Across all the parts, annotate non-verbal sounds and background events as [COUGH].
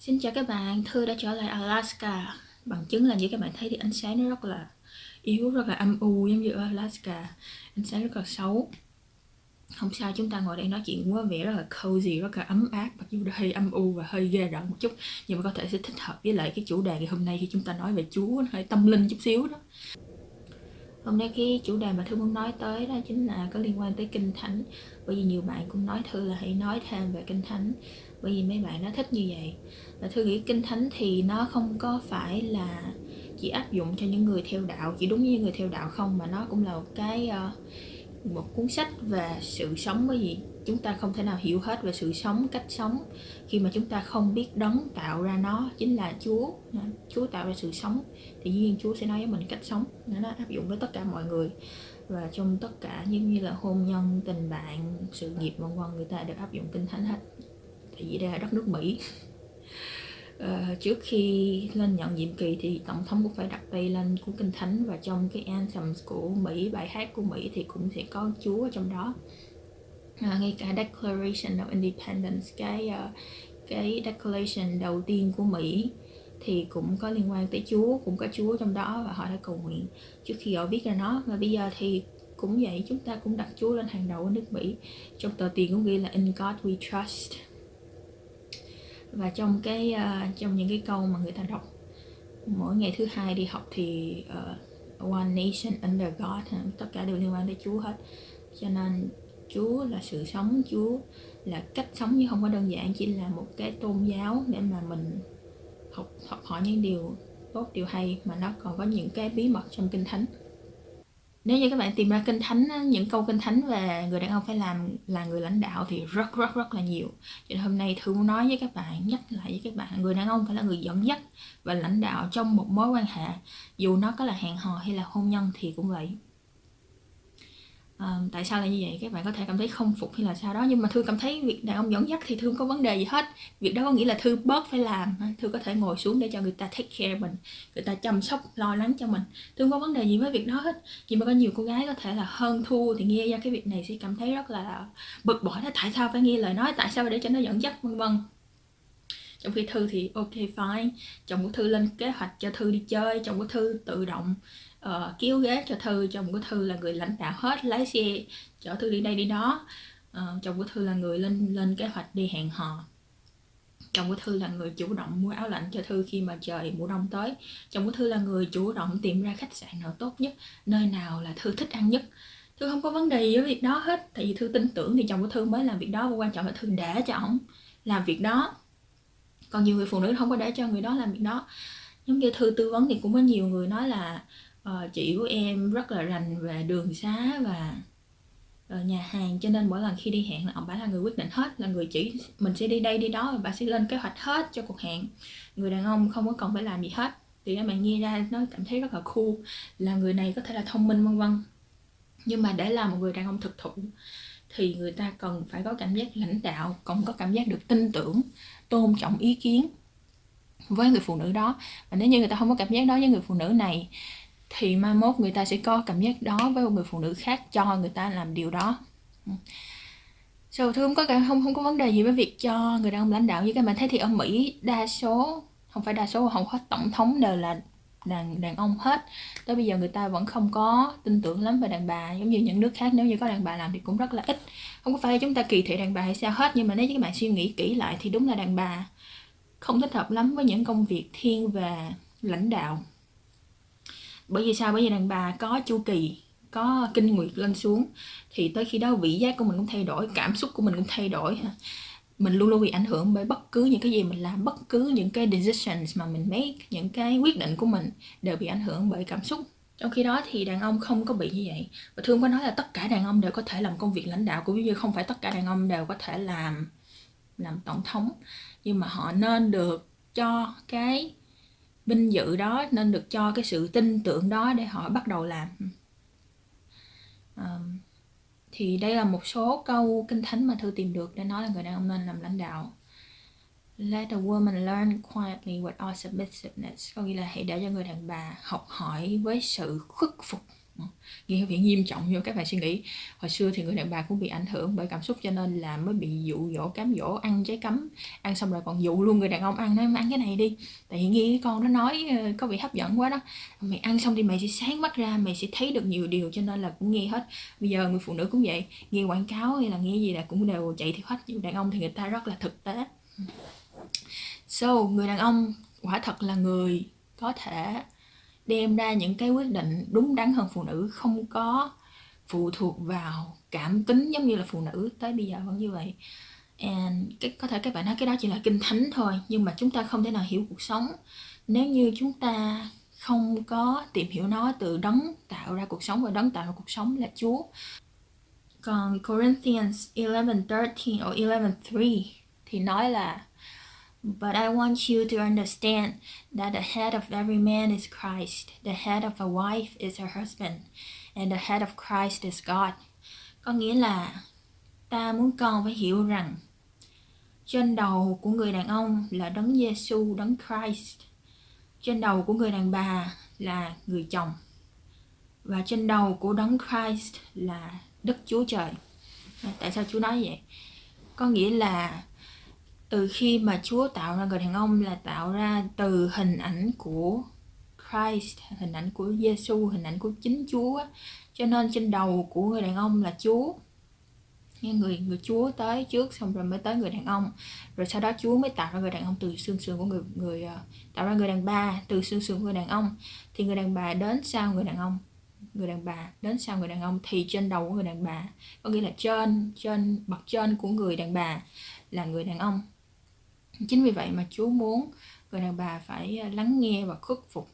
Xin chào các bạn, Thư đã trở lại Alaska. Bằng chứng là như các bạn thấy thì ánh sáng nó rất là yếu, rất là âm u giống như ở Alaska. Ánh sáng rất là xấu. Không sao, chúng ta ngồi đây nói chuyện quá vẻ rất là cozy, rất là ấm áp Mặc dù hơi âm u và hơi ghê rợn một chút Nhưng mà có thể sẽ thích hợp với lại cái chủ đề ngày hôm nay khi chúng ta nói về Chúa Hơi tâm linh chút xíu đó. Hôm nay cái chủ đề mà Thư muốn nói tới đó chính là có liên quan tới Kinh Thánh. Bởi vì nhiều bạn cũng nói Thư là hãy nói thêm về Kinh Thánh. Bởi vì mấy bạn nó thích như vậy. Và Thư nghĩ Kinh Thánh thì nó không có phải là chỉ áp dụng cho những người theo đạo, Chỉ đúng như người theo đạo không, Mà nó cũng là một cái ờ, một cuốn sách về sự sống. Bởi vì chúng ta không thể nào hiểu hết về sự sống, cách sống khi mà chúng ta không biết đấng tạo ra nó, chính là chúa. Ờ, chúa tạo ra sự sống thì dĩ nhiên chúa sẽ nói với mình cách sống. Nó áp dụng với tất cả mọi người. Và trong tất cả, giống như là hôn nhân, tình bạn, sự nghiệp, vân vân, người ta đều áp dụng kinh thánh hết tại vì đây là đất nước mỹ. Uh, trước khi lên nhận nhiệm kỳ thì tổng thống cũng phải đặt tay lên cuốn kinh thánh và trong cái anthem của mỹ bài hát của mỹ thì cũng sẽ có chúa ở trong đó. À, ngay cả Declaration of Independence cái uh, cái declaration đầu tiên của Mỹ thì cũng có liên quan tới Chúa cũng có Chúa trong đó và họ đã cầu nguyện. Trước khi họ viết ra nó và bây giờ thì cũng vậy chúng ta cũng đặt Chúa lên hàng đầu ở nước Mỹ. Trong tờ tiền cũng ghi là In God We Trust và trong cái uh, trong những cái câu mà người ta đọc mỗi ngày thứ hai đi học thì uh, One Nation Under God tất cả đều liên quan tới Chúa hết. Cho nên Chúa là sự sống Chúa là cách sống chứ không có đơn giản chỉ là một cái tôn giáo để mà mình học học hỏi những điều tốt điều hay mà nó còn có những cái bí mật trong kinh thánh nếu như các bạn tìm ra kinh thánh những câu kinh thánh về người đàn ông phải làm, là người lãnh đạo thì rất rất rất là nhiều. Cho nên hôm nay thư muốn nói với các bạn, nhắc lại với các bạn, người đàn ông phải là người dẫn dắt và lãnh đạo trong một mối quan hệ, dù nó có là hẹn hò hay là hôn nhân thì cũng vậy à, tại sao là như vậy? Các bạn có thể cảm thấy không phục hay là sao đó? Nhưng mà thư cảm thấy việc đàn ông dẫn dắt thì thư không có vấn đề gì hết. Việc đó có nghĩa là thư bớt phải làm thư có thể ngồi xuống để cho người ta take care mình người ta chăm sóc lo lắng cho mình. Thư không có vấn đề gì với việc đó hết. Nhưng mà có nhiều cô gái có thể là hơn thua thì nghe ra cái việc này sẽ cảm thấy rất là bực bội là tại sao phải nghe lời nói? Tại sao để cho nó dẫn dắt vân vân? Trong khi thư thì ok fine. Chồng của thư lên kế hoạch cho thư đi chơi. Chồng của thư tự động uh, kéo ghế cho thư. Chồng của thư là người lãnh đạo hết lái xe chở thư đi đây đi đó. Uh, chồng của thư là người lên lên kế hoạch đi hẹn hò. Chồng của thư là người chủ động mua áo lạnh cho thư khi mà trời mùa đông tới. Chồng của thư là người chủ động tìm ra khách sạn nào tốt nhất nơi nào là thư thích ăn nhất. Thư không có vấn đề gì với việc đó hết tại vì thư tin tưởng thì chồng của thư mới làm việc đó. Và quan trọng là thư để cho ổng làm việc đó còn nhiều người phụ nữ không có để cho người đó làm việc đó. Giống như thư tư vấn thì cũng có nhiều người nói là uh, chị của em rất là rành về đường xá và uh, nhà hàng cho nên mỗi lần khi đi hẹn là ông bà là người quyết định hết là người chỉ mình sẽ đi đây đi đó và bà sẽ lên kế hoạch hết cho cuộc hẹn. Người đàn ông không có cần phải làm gì hết. Thì các bạn nghe ra nó cảm thấy rất là cool là người này có thể là thông minh vân vân. Nhưng mà để làm một người đàn ông thực thụ thì người ta cần phải có cảm giác lãnh đạo còn có cảm giác được tin tưởng tôn trọng ý kiến với người phụ nữ đó. Và nếu như người ta không có cảm giác đó với người phụ nữ này thì mai mốt người ta sẽ có cảm giác đó với một người phụ nữ khác cho người ta làm điều đó. Ừ. So, thương có cả không không có vấn đề gì với việc cho người đàn ông lãnh đạo như các bạn thấy thì ở Mỹ đa số không phải đa số hầu hết tổng thống đều là đàn đàn ông hết. Tới bây giờ người ta vẫn không có tin tưởng lắm về đàn bà. Giống như những nước khác, nếu như có đàn bà làm thì cũng rất là ít. Không có phải chúng ta kỳ thị đàn bà hay sao hết, nhưng mà nếu như các bạn suy nghĩ kỹ lại thì đúng là đàn bà không thích hợp lắm với những công việc thiên về lãnh đạo. Bởi vì sao? Bởi vì đàn bà có chu kỳ, có kinh nguyệt lên xuống, thì tới khi đó vị giác của mình cũng thay đổi, cảm xúc của mình cũng thay đổi mình luôn luôn bị ảnh hưởng bởi bất cứ những cái gì mình làm bất cứ những cái decisions mà mình make những cái quyết định của mình đều bị ảnh hưởng bởi cảm xúc. Trong khi đó thì đàn ông không có bị như vậy. Và thương có nói là tất cả đàn ông đều có thể làm công việc lãnh đạo cũng như không phải tất cả đàn ông đều có thể làm làm tổng thống. Nhưng mà họ nên được cho cái vinh dự đó nên được cho cái sự tin tưởng đó để họ bắt đầu làm. Um, thì đây là một số câu kinh thánh mà thư tìm được để nói là người đàn ông nên làm lãnh đạo. Let a woman learn quietly with all submissiveness. Có nghĩa là hãy để cho người đàn bà học hỏi với sự khuất phục nghe việc nghiêm trọng nhưng các bạn suy nghĩ. Hồi xưa thì người đàn bà cũng bị ảnh hưởng bởi cảm xúc cho nên là mới bị dụ dỗ cám dỗ ăn trái cấm. Ăn xong rồi còn dụ luôn người đàn ông ăn nói ăn cái này đi. Tại nghe cái con nó nói ờ, có vẻ hấp dẫn quá đó. Mày ăn xong thì mày sẽ sáng mắt ra mày sẽ thấy được nhiều điều. Cho nên là cũng nghe hết. Bây giờ người phụ nữ cũng vậy nghe quảng cáo hay là nghe gì là cũng đều chạy theo hết. Nhưng đàn ông thì người ta rất là thực tế. So người đàn ông quả thật là người có thể đem ra những cái quyết định đúng đắn hơn phụ nữ, không có phụ thuộc vào cảm tính giống như là phụ nữ. Tới bây giờ vẫn như vậy. And cái, có thể các bạn nói cái đó chỉ là kinh thánh thôi, nhưng mà chúng ta không thể nào hiểu cuộc sống. Nếu như chúng ta không có tìm hiểu nó từ đấng tạo ra cuộc sống và đấng tạo ra cuộc sống là Chúa. Còn Corinthians 11:13 or 11:3 thì nói là But I want you to understand that the head of every man is Christ, the head of a wife is her husband, and the head of Christ is God. Có nghĩa là ta muốn con phải hiểu rằng trên đầu của người đàn ông là đấng Giêsu, đấng Christ. Trên đầu của người đàn bà là người chồng. Và trên đầu của đấng Christ là Đức Chúa Trời. Tại sao Chúa nói vậy? Có nghĩa là từ khi mà Chúa tạo ra người đàn ông là tạo ra từ hình ảnh của Christ, hình ảnh của Giêsu, hình ảnh của chính Chúa. Cho nên trên đầu của người đàn ông là Chúa. Nghe người người Chúa tới trước xong rồi mới tới người đàn ông. Rồi sau đó Chúa mới tạo ra người đàn ông từ xương sườn của người người tạo ra người đàn bà từ xương sườn của người đàn ông. Thì người đàn bà đến sau người đàn ông người đàn bà đến sau người đàn ông thì trên đầu của người đàn bà có nghĩa là trên trên bậc trên của người đàn bà là người đàn ông chính vì vậy mà chúa muốn người đàn bà phải à, lắng nghe và khuất phục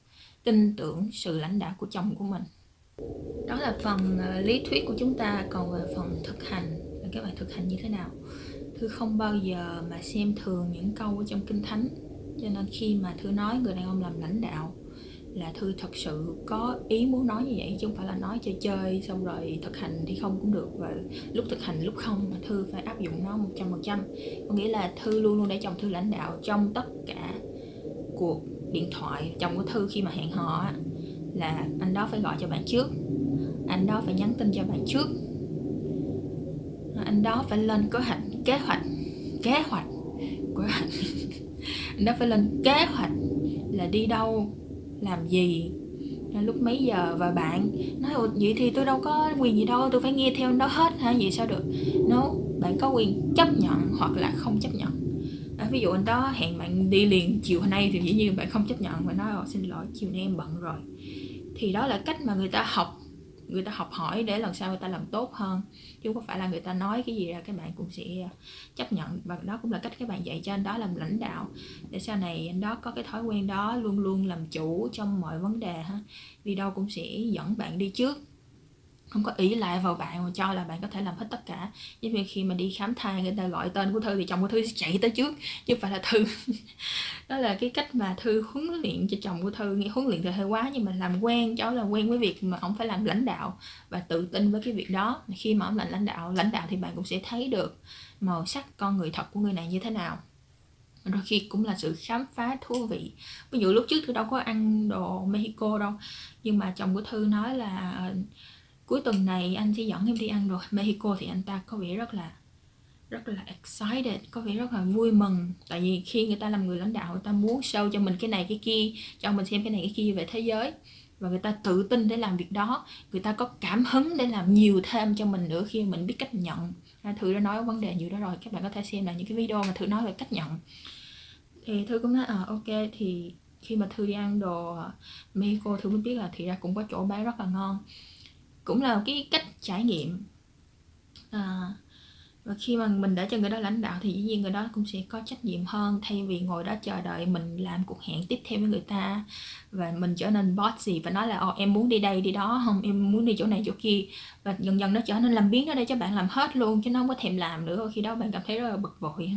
tin tưởng sự lãnh đạo của chồng của mình. Đó là phần à, lý thuyết của chúng ta. Còn về phần thực hành là các bạn thực hành như thế nào? Thư không bao giờ mà xem thường những câu ở trong kinh thánh. Cho nên khi mà thư nói người đàn ông làm lãnh đạo là thư thật sự có ý muốn nói như vậy, chứ không phải là nói chơi chơi, xong rồi thực hành thì không cũng được. Và lúc thực hành, lúc không mà thư phải áp dụng nó một trăm phần trăm. Có nghĩa là thư luôn luôn để chồng thư lãnh đạo trong tất cả cuộc điện thoại chồng của thư khi mà hẹn hò là anh đó phải gọi cho bạn trước, anh đó phải nhắn tin cho bạn trước, anh đó phải lên kế hoạch kế hoạch kế hoạch kế hoạch. [LAUGHS] Anh đó phải lên kế hoạch là đi đâu làm gì? Lúc mấy giờ? Và bạn nói vậy thì tôi đâu có quyền gì đâu tôi phải nghe theo nó hết hả? Vậy sao được? No bạn có quyền chấp nhận hoặc là không chấp nhận. À, ví dụ anh đó hẹn bạn đi liền chiều hôm nay thì dĩ nhiên bạn không chấp nhận và nói ờ, xin lỗi chiều nay em bận rồi. Thì đó là cách mà người ta học người ta học hỏi để lần sau người ta làm tốt hơn. Chứ không phải là người ta nói cái gì ra các bạn cũng sẽ ờ, chấp nhận. Và đó cũng là cách các bạn dạy cho anh đó làm lãnh đạo. Để sau này anh đó có cái thói quen đó luôn luôn làm chủ trong mọi vấn đề ha. Đi đâu cũng sẽ dẫn bạn đi trước không có ý lại vào bạn mà cho là bạn có thể làm hết tất cả. Giống như khi mà đi khám thai, người ta gọi tên của thư thì chồng của thư sẽ chạy tới trước, chứ không phải là thư. [LAUGHS] Đó là cái cách mà thư huấn luyện cho chồng của thư. Nghe huấn luyện thì hơi quá, nhưng mà làm quen cháu là quen với việc mà ông phải làm lãnh đạo và tự tin với cái việc đó. Khi mà ông làm lãnh đạo lãnh đạo thì bạn cũng sẽ thấy được màu sắc con người thật của người này như thế nào. Đôi khi cũng là sự khám phá thú vị. Ví dụ lúc trước thư đâu có ăn đồ Mexico đâu, nhưng mà chồng của thư nói là cuối tuần này anh sẽ dẫn em đi ăn rồi. Mexico thì anh ta có vẻ rất là rất là excited, có vẻ rất là vui mừng. Tại vì khi người ta làm người lãnh đạo, người ta muốn show cho mình cái này, cái kia, cho mình xem cái này, cái kia về thế giới. Và người ta tự tin để làm việc đó. Người ta có cảm hứng để làm nhiều thêm cho mình nữa khi mình biết cách nhận. Thử đã nói vấn đề nhiều đó rồi, các bạn có thể xem là những cái video mà thử nói về cách nhận. Thì thư cũng nói à ok, thì khi mà thư đi ăn đồ ờ, Mexico thư mới biết là thì ra cũng có chỗ bán rất là ngon cũng là cái cách trải nghiệm. À, và khi mà mình đã cho người đó lãnh đạo thì dĩ nhiên người đó cũng sẽ có trách nhiệm hơn. Thay vì ngồi đó chờ đợi mình làm cuộc hẹn tiếp theo với người ta và mình trở nên boss gì và nói là Ồ, em muốn đi đây đi đó không? Em muốn đi chỗ này chỗ kia. Và dần dần nó trở nên làm biến nó để cho bạn làm hết luôn chứ nó không có thèm làm nữa. Khi đó bạn cảm thấy rất là bực bội.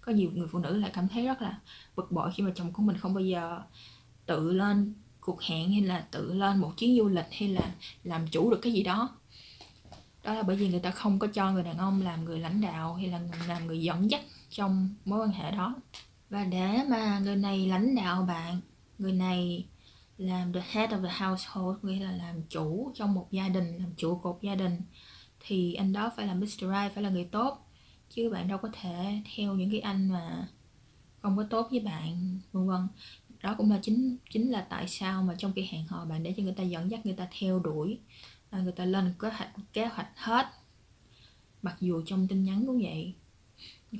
Có nhiều người phụ nữ lại cảm thấy rất là bực bội khi mà chồng của mình không bao giờ tự lên cuộc hẹn hay là tự lên một chuyến du lịch hay là làm chủ được cái gì đó. Đó là bởi vì người ta không có cho người đàn ông làm người lãnh đạo hay là làm người dẫn dắt trong mối quan hệ đó. Và để mà người này lãnh đạo bạn, người này làm the head of the household, nghĩa là làm chủ trong một gia đình, làm trụ cột gia đình, thì anh đó phải là Mr. Right, phải là người tốt. Chứ bạn đâu có thể theo những cái anh mà không có tốt với bạn, vân vân đó cũng là chính chính là tại sao mà trong khi hẹn hò bạn để cho người ta dẫn dắt người ta theo đuổi à, người ta lên kế hoạch kế hoạch hết. Mặc dù trong tin nhắn cũng vậy.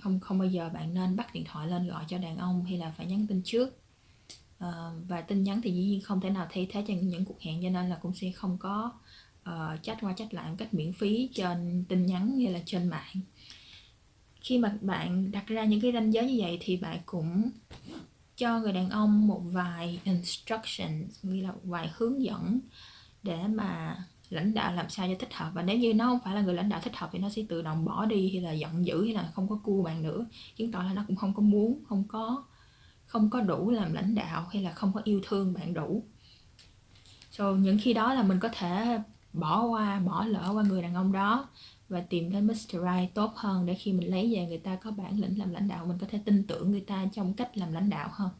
Không không bao giờ bạn nên bắt điện thoại lên gọi cho đàn ông hay là phải nhắn tin trước. À, và tin nhắn thì dĩ nhiên không thể nào thay thế cho những, những cuộc hẹn cho nên là cũng sẽ không có ờ, uh, chat qua chat lại một cách miễn phí trên tin nhắn như là trên mạng. Khi mà bạn đặt ra những cái ranh giới như vậy thì bạn cũng cho người đàn ông một vài instructions như là vài hướng dẫn để mà lãnh đạo làm sao cho thích hợp. Và nếu như nó không phải là người lãnh đạo thích hợp thì nó sẽ tự động bỏ đi hay là giận dữ hay là không có cua bạn nữa. Chứng tỏ là nó cũng không có muốn, không có không có đủ làm lãnh đạo hay là không có yêu thương bạn đủ. So, những khi đó là mình có thể bỏ qua, bỏ lỡ qua người đàn ông đó và tìm đến Mr. Right tốt hơn để khi mình lấy về người ta có bản lĩnh làm lãnh đạo mình có thể tin tưởng người ta trong cách làm lãnh đạo hơn.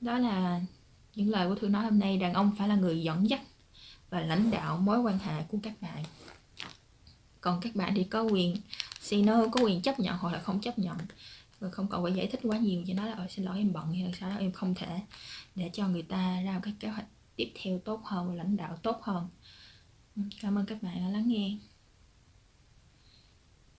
Đó là những lời của thư nói hôm nay. Đàn ông phải là người dẫn dắt và lãnh đạo mối quan hệ của các bạn. Còn các bạn thì có quyền say no có quyền chấp nhận hoặc là không chấp nhận. Rồi không cần phải giải thích quá nhiều cho nó là ờ, xin lỗi em bận hay là sao đó em không thể để cho người ta ra một cái kế hoạch tiếp theo tốt hơn và lãnh đạo tốt hơn. Cảm ơn các bạn đã lắng nghe.